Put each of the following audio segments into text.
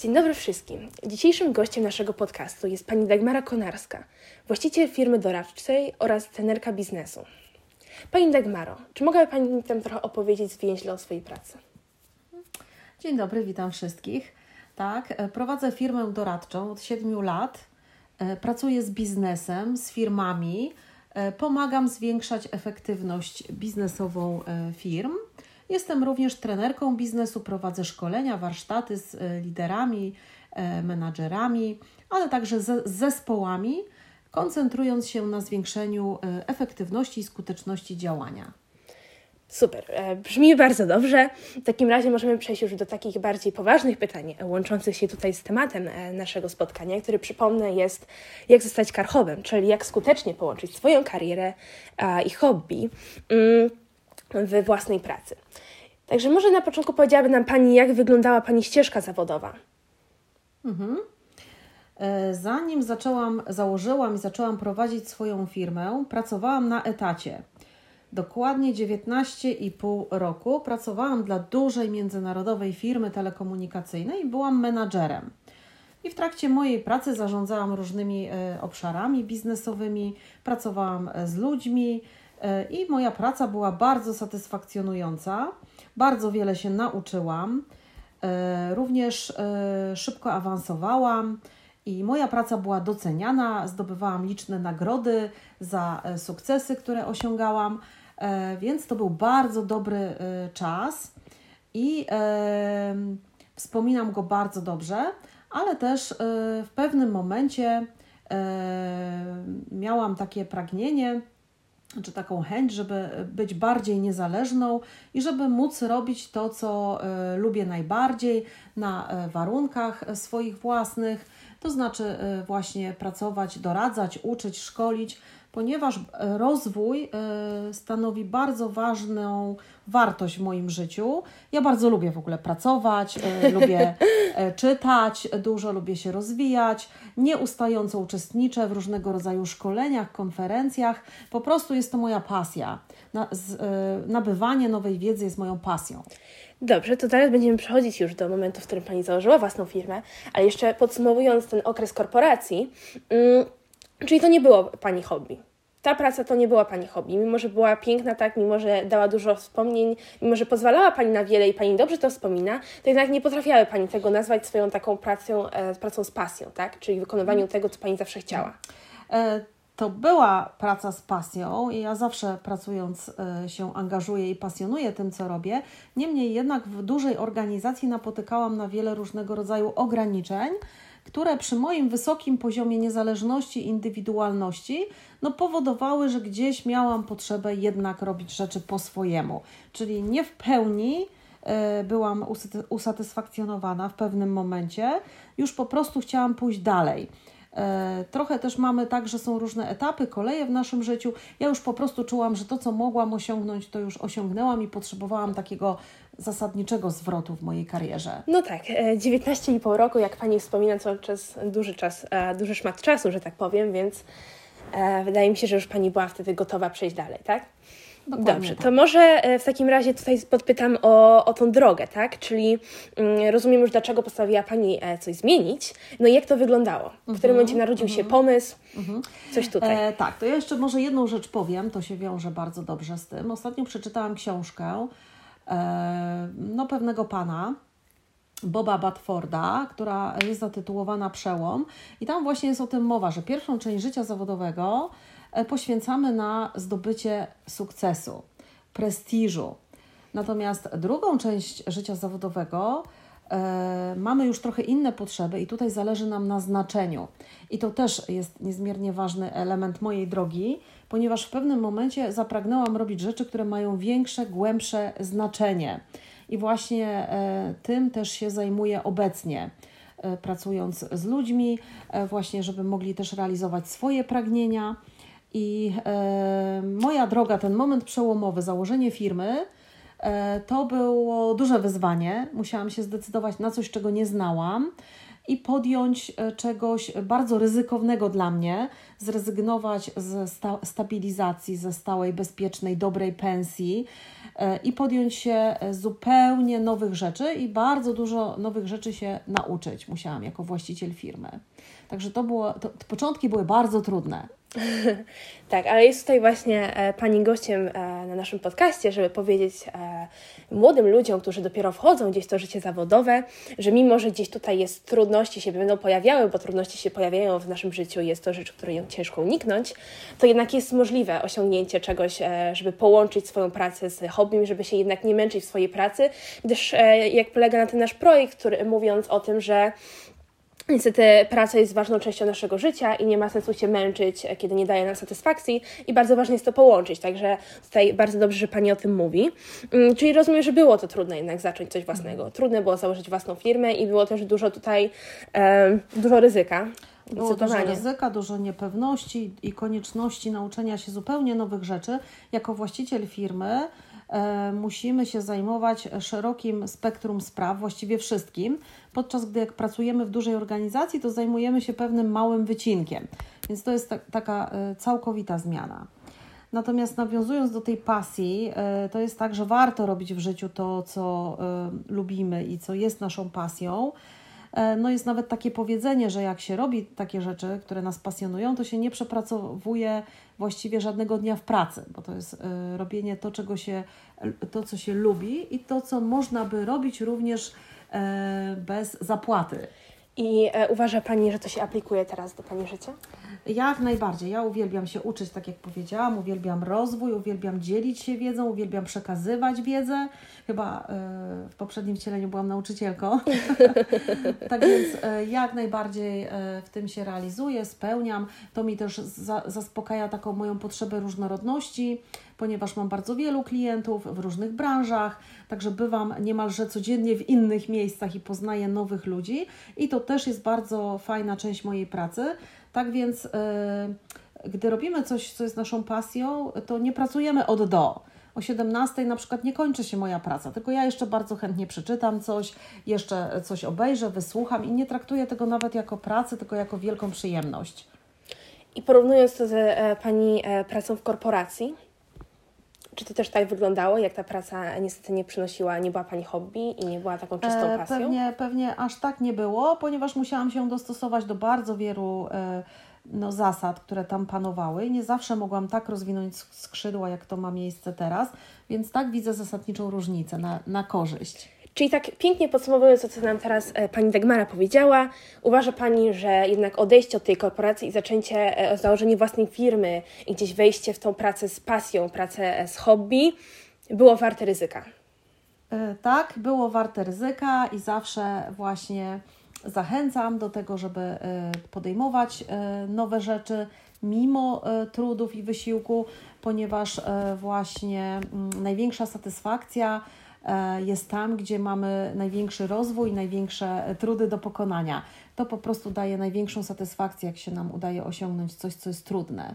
Dzień dobry wszystkim. Dzisiejszym gościem naszego podcastu jest pani Dagmara Konarska, właściciel firmy doradczej oraz trenerka biznesu. Pani Dagmaro, czy mogłaby Pani nam trochę opowiedzieć zwięźle o swojej pracy? Dzień dobry, witam wszystkich. Tak, e, prowadzę firmę doradczą od 7 lat. E, pracuję z biznesem, z firmami. E, pomagam zwiększać efektywność biznesową firm. Jestem również trenerką biznesu, prowadzę szkolenia, warsztaty z liderami, menadżerami, ale także z zespołami, koncentrując się na zwiększeniu efektywności i skuteczności działania. Super, e, brzmi bardzo dobrze. W takim razie możemy przejść już do takich bardziej poważnych pytań, e, łączących się tutaj z tematem e, naszego spotkania, który przypomnę jest jak zostać karchowym, czyli jak skutecznie połączyć swoją karierę i hobby mm, we własnej pracy. Także może na początku powiedziałaby nam Pani, jak wyglądała Pani ścieżka zawodowa? Mhm. Zanim zaczęłam, założyłam i zaczęłam prowadzić swoją firmę, pracowałam na etacie dokładnie 19,5 roku pracowałam dla dużej międzynarodowej firmy telekomunikacyjnej i byłam menadżerem. I w trakcie mojej pracy zarządzałam różnymi e, obszarami biznesowymi, pracowałam e, z ludźmi e, i moja praca była bardzo satysfakcjonująca. Bardzo wiele się nauczyłam. Również szybko awansowałam i moja praca była doceniana. Zdobywałam liczne nagrody za sukcesy, które osiągałam. E, więc to był bardzo dobry e, czas i e, wspominam go bardzo dobrze, ale też w pewnym momencie miałam takie pragnienie, czy taką chęć, żeby być bardziej niezależną i żeby móc robić to, co lubię najbardziej na warunkach swoich własnych, to znaczy właśnie pracować, doradzać, uczyć, szkolić ponieważ e, rozwój e, stanowi bardzo ważną wartość w moim życiu. Ja bardzo lubię w ogóle pracować, e, lubię czytać, dużo lubię się rozwijać, nieustająco uczestniczę w różnego rodzaju szkoleniach, konferencjach. Po prostu jest to moja pasja. Nabywanie nowej wiedzy jest moją pasją. Dobrze, to teraz będziemy przechodzić już do momentu, w którym Pani założyła własną firmę, ale jeszcze podsumowując ten okres korporacji, mm, Czyli to nie było Pani hobby. Ta praca to nie była Pani hobby, mimo że była piękna, tak, mimo że dała dużo wspomnień, mimo że pozwalała Pani na wiele i Pani dobrze to wspomina, to jednak nie potrafiłaby Pani tego nazwać swoją taką pracą, e, pracą z pasją, tak, czyli wykonywaniem tego, co Pani zawsze chciała. E, to była praca z pasją i ja zawsze pracując e, się angażuję i pasjonuję tym, co robię. Niemniej jednak w dużej organizacji napotykałam na wiele różnego rodzaju ograniczeń, które przy moim wysokim poziomie niezależności i indywidualności no, powodowały, że gdzieś miałam potrzebę jednak robić rzeczy po swojemu. Czyli nie w pełni y, byłam usatysfakcjonowana w pewnym momencie, już po prostu chciałam pójść dalej. E, trochę też mamy tak, że są różne etapy, koleje w naszym życiu. Ja już po prostu czułam, że to, co mogłam osiągnąć, to już osiągnęłam i potrzebowałam takiego zasadniczego zwrotu w mojej karierze. No tak, 19,5 e, roku, jak Pani wspomina, to czas, duży czas, e, duży szmat czasu, że tak powiem, więc wydaje mi się, że już Pani była wtedy gotowa przejść dalej, tak? Dokładnie Dobrze, tak. to może e, w takim razie tutaj podpytam o, o tą drogę, tak? Czyli mm, rozumiem już, dlaczego postanowiła Pani e, coś zmienić. No i jak to wyglądało? W którym momencie mhm, narodził się mhm. pomysł? Mhm. Coś tutaj. E, tak, to ja jeszcze może jedną rzecz powiem, to się wiąże bardzo dobrze z tym. Ostatnio przeczytałam książkę e, no, pewnego pana, Boba Batforda, która jest zatytułowana Przełom. I tam właśnie jest o tym mowa, że pierwszą część życia zawodowego E, poświęcamy na zdobycie sukcesu, prestiżu. Natomiast drugą część życia zawodowego e, mamy już trochę inne potrzeby i tutaj zależy nam na znaczeniu. I to też jest niezmiernie ważny element mojej drogi, ponieważ w pewnym momencie zapragnęłam robić rzeczy, które mają większe, głębsze znaczenie. I właśnie e, tym też się zajmuję obecnie pracując z ludźmi, właśnie, żeby mogli też realizować swoje pragnienia. I e, moja droga, ten moment przełomowy, założenie firmy, e, to było duże wyzwanie. Musiałam się zdecydować na coś, czego nie znałam. I podjąć e, czegoś bardzo ryzykownego dla mnie, zrezygnować ze sta stabilizacji, ze stałej, bezpiecznej, dobrej pensji e, i podjąć się zupełnie nowych rzeczy i bardzo dużo nowych rzeczy się nauczyć musiałam jako właściciel firmy. Także to było, to, początki były bardzo trudne. Tak, ale jest tutaj właśnie e, Pani gościem e, na naszym podcaście, żeby powiedzieć e, młodym ludziom, którzy dopiero wchodzą gdzieś w to życie zawodowe, że mimo, że gdzieś tutaj jest trudności się będą pojawiały, bo trudności się pojawiają w naszym życiu, jest to rzecz, której ciężko uniknąć, to jednak jest możliwe osiągnięcie czegoś, e, żeby połączyć swoją pracę z hobbym, żeby się jednak nie męczyć w swojej pracy, gdyż e, jak polega na tym nasz projekt, który mówiąc o tym, że Niestety praca jest ważną częścią naszego życia i nie ma sensu się męczyć, kiedy nie daje nam satysfakcji i bardzo ważne jest to połączyć, także tutaj bardzo dobrze, że Pani o tym mówi. Mm, czyli rozumiem, że było to trudne jednak zacząć coś własnego. Trudne było założyć własną firmę i było też dużo tutaj, e, dużo ryzyka. Było dużo ryzyka, dużo niepewności i konieczności nauczenia się zupełnie nowych rzeczy. Jako właściciel firmy E, musimy się zajmować szerokim spektrum spraw, właściwie wszystkim, podczas gdy jak pracujemy w dużej organizacji, to zajmujemy się pewnym małym wycinkiem. Więc to jest ta, taka e, całkowita zmiana. Natomiast nawiązując do tej pasji, e, to jest tak, że warto robić w życiu to, co lubimy i co jest naszą pasją. No jest nawet takie powiedzenie, że jak się robi takie rzeczy, które nas pasjonują, to się nie przepracowuje właściwie żadnego dnia w pracy, bo to jest y, robienie to, czego się, to, co się lubi i to, co można by robić również e, bez zapłaty. I e, uważa Pani, że to się aplikuje teraz do Pani życia? Jak najbardziej. Ja uwielbiam się uczyć, tak jak powiedziałam, uwielbiam rozwój, uwielbiam dzielić się wiedzą, uwielbiam przekazywać wiedzę. Chyba y, w poprzednim wcieleniu byłam nauczycielką. tak więc y, jak najbardziej w tym się realizuję, spełniam. To mi też za, zaspokaja taką moją potrzebę różnorodności, ponieważ mam bardzo wielu klientów w różnych branżach, także bywam niemalże codziennie w innych miejscach i poznaję nowych ludzi i to też jest bardzo fajna część mojej pracy. Tak więc, yy, gdy robimy coś, co jest naszą pasją, to nie pracujemy od do. O 17 na przykład nie kończy się moja praca, tylko ja jeszcze bardzo chętnie przeczytam coś, jeszcze coś obejrzę, wysłucham i nie traktuję tego nawet jako pracę, tylko jako wielką przyjemność. I porównując to ze e, Pani e, pracą w korporacji, czy to też tak wyglądało, jak ta praca niestety nie przynosiła, nie była Pani hobby i nie była taką czystą e, pasją? Pewnie, pewnie aż tak nie było, ponieważ musiałam się dostosować do bardzo wielu e, no, zasad, które tam panowały nie zawsze mogłam tak rozwinąć skrzydła, jak to ma miejsce teraz, więc tak widzę zasadniczą różnicę na, na korzyść. Czyli tak pięknie podsumowując to, co nam teraz e, pani Dagmara powiedziała, uważa Pani, że jednak odejście od tej korporacji i zaczęcie, e, założenie własnej firmy i gdzieś wejście w tą pracę z pasją, pracę e, z hobby było warte ryzyka? Tak, było warte ryzyka i zawsze właśnie zachęcam do tego, żeby podejmować nowe rzeczy mimo trudów i wysiłku, ponieważ właśnie mm, największa satysfakcja jest tam, gdzie mamy największy rozwój, największe trudy do pokonania. To po prostu daje największą satysfakcję, jak się nam udaje osiągnąć coś, co jest trudne.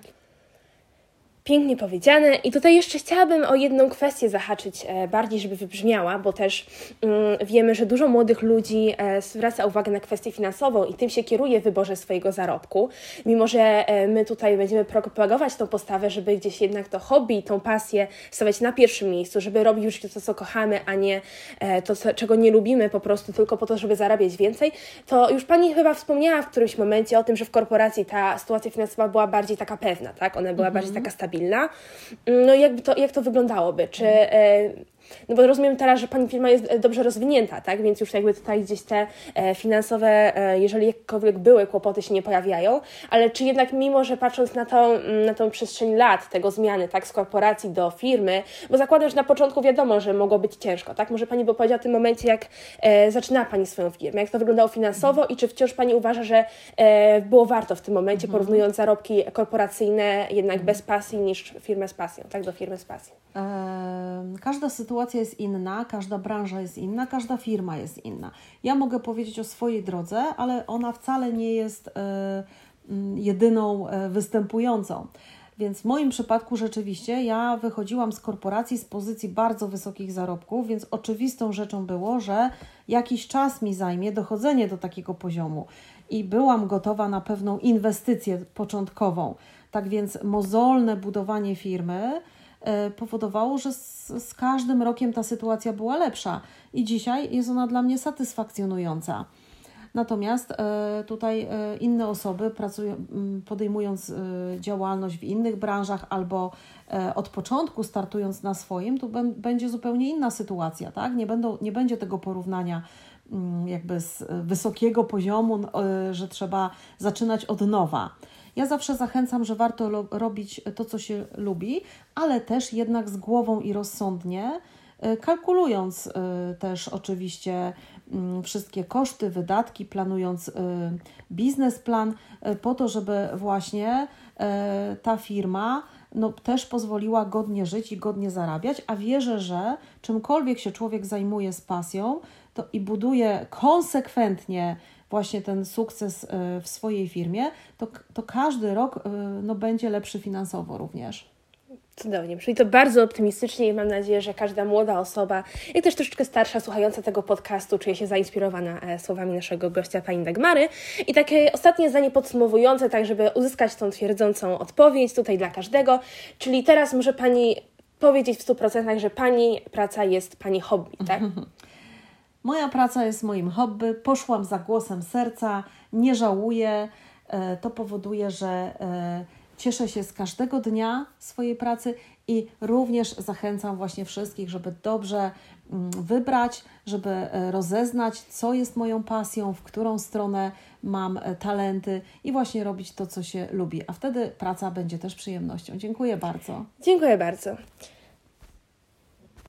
Pięknie powiedziane. I tutaj jeszcze chciałabym o jedną kwestię zahaczyć e, bardziej, żeby wybrzmiała, bo też mm, wiemy, że dużo młodych ludzi e, zwraca uwagę na kwestię finansową i tym się kieruje w wyborze swojego zarobku. Mimo, że e, my tutaj będziemy propagować tą postawę, żeby gdzieś jednak to hobby, tą pasję stawiać na pierwszym miejscu, żeby robić już to, co kochamy, a nie to, co, czego nie lubimy po prostu tylko po to, żeby zarabiać więcej, to już Pani chyba wspomniała w którymś momencie o tym, że w korporacji ta sytuacja finansowa była bardziej taka pewna, tak? Ona była mhm. bardziej taka stabilna stabilna. No jakby to, jak to wyglądałoby? Czy e, no bo rozumiem teraz, że Pani firma jest e, dobrze rozwinięta, tak? Więc już jakby tutaj gdzieś te e, finansowe, e, jeżeli jakkolwiek były, kłopoty się nie pojawiają, ale czy jednak mimo, że patrząc na tą, mm, na tą przestrzeń lat tego zmiany, tak? Z korporacji do firmy, bo zakładam, że na początku wiadomo, że mogło być ciężko, tak? Może Pani by powiedziała w tym momencie, jak e, zaczynała Pani swoją firmę, jak to wyglądało finansowo i czy wciąż Pani uważa, że e, było warto w tym momencie, mhm. porównując zarobki korporacyjne jednak bez pasji niż firmę z pasją, tak? Do firmy z pasją. Każda sytuacja jest inna, każda branża jest inna, każda firma jest inna. Ja mogę powiedzieć o swojej drodze, ale ona wcale nie jest e, mm, jedyną e, występującą. Więc w moim przypadku rzeczywiście ja wychodziłam z korporacji z pozycji bardzo wysokich zarobków, więc oczywistą rzeczą było, że jakiś czas mi zajmie dochodzenie do takiego poziomu i byłam gotowa na pewną inwestycję początkową. Tak więc mozolne budowanie firmy powodowało, że z, z każdym rokiem ta sytuacja była lepsza i dzisiaj jest ona dla mnie satysfakcjonująca. Natomiast e, tutaj e, inne osoby pracują, podejmując działalność w innych branżach albo od początku startując na swoim, tu będzie zupełnie inna sytuacja, tak? Nie, będą, nie będzie tego porównania jakby z wysokiego poziomu, że trzeba zaczynać od nowa. Ja zawsze zachęcam, że warto robić to, co się lubi, ale też jednak z głową i rozsądnie, e, kalkulując e, też oczywiście mm, wszystkie koszty, wydatki, planując e, biznesplan, po to, żeby właśnie ta firma no, też pozwoliła godnie żyć i godnie zarabiać, a wierzę, że czymkolwiek się człowiek zajmuje z pasją to i buduje konsekwentnie właśnie ten sukces y, w swojej firmie, to, to każdy rok y, no, będzie lepszy finansowo również. Cudownie, brzmi to bardzo optymistycznie i mam nadzieję, że każda młoda osoba, jak też troszeczkę starsza, słuchająca tego podcastu, czuje się zainspirowana e, słowami naszego gościa, pani Dagmary. I takie ostatnie zdanie podsumowujące, tak żeby uzyskać tą twierdzącą odpowiedź tutaj dla każdego, czyli teraz może Pani powiedzieć w 100%, że Pani praca jest Pani hobby, tak? Moja praca jest moim hobby, poszłam za głosem serca, nie żałuję. E, to powoduje, że e, cieszę się z każdego dnia swojej pracy i również zachęcam właśnie wszystkich, żeby dobrze mm, wybrać, żeby e, rozeznać, co jest moją pasją, w którą stronę mam talenty i właśnie robić to, co się lubi. A wtedy praca będzie też przyjemnością. Dziękuję bardzo. Dziękuję bardzo.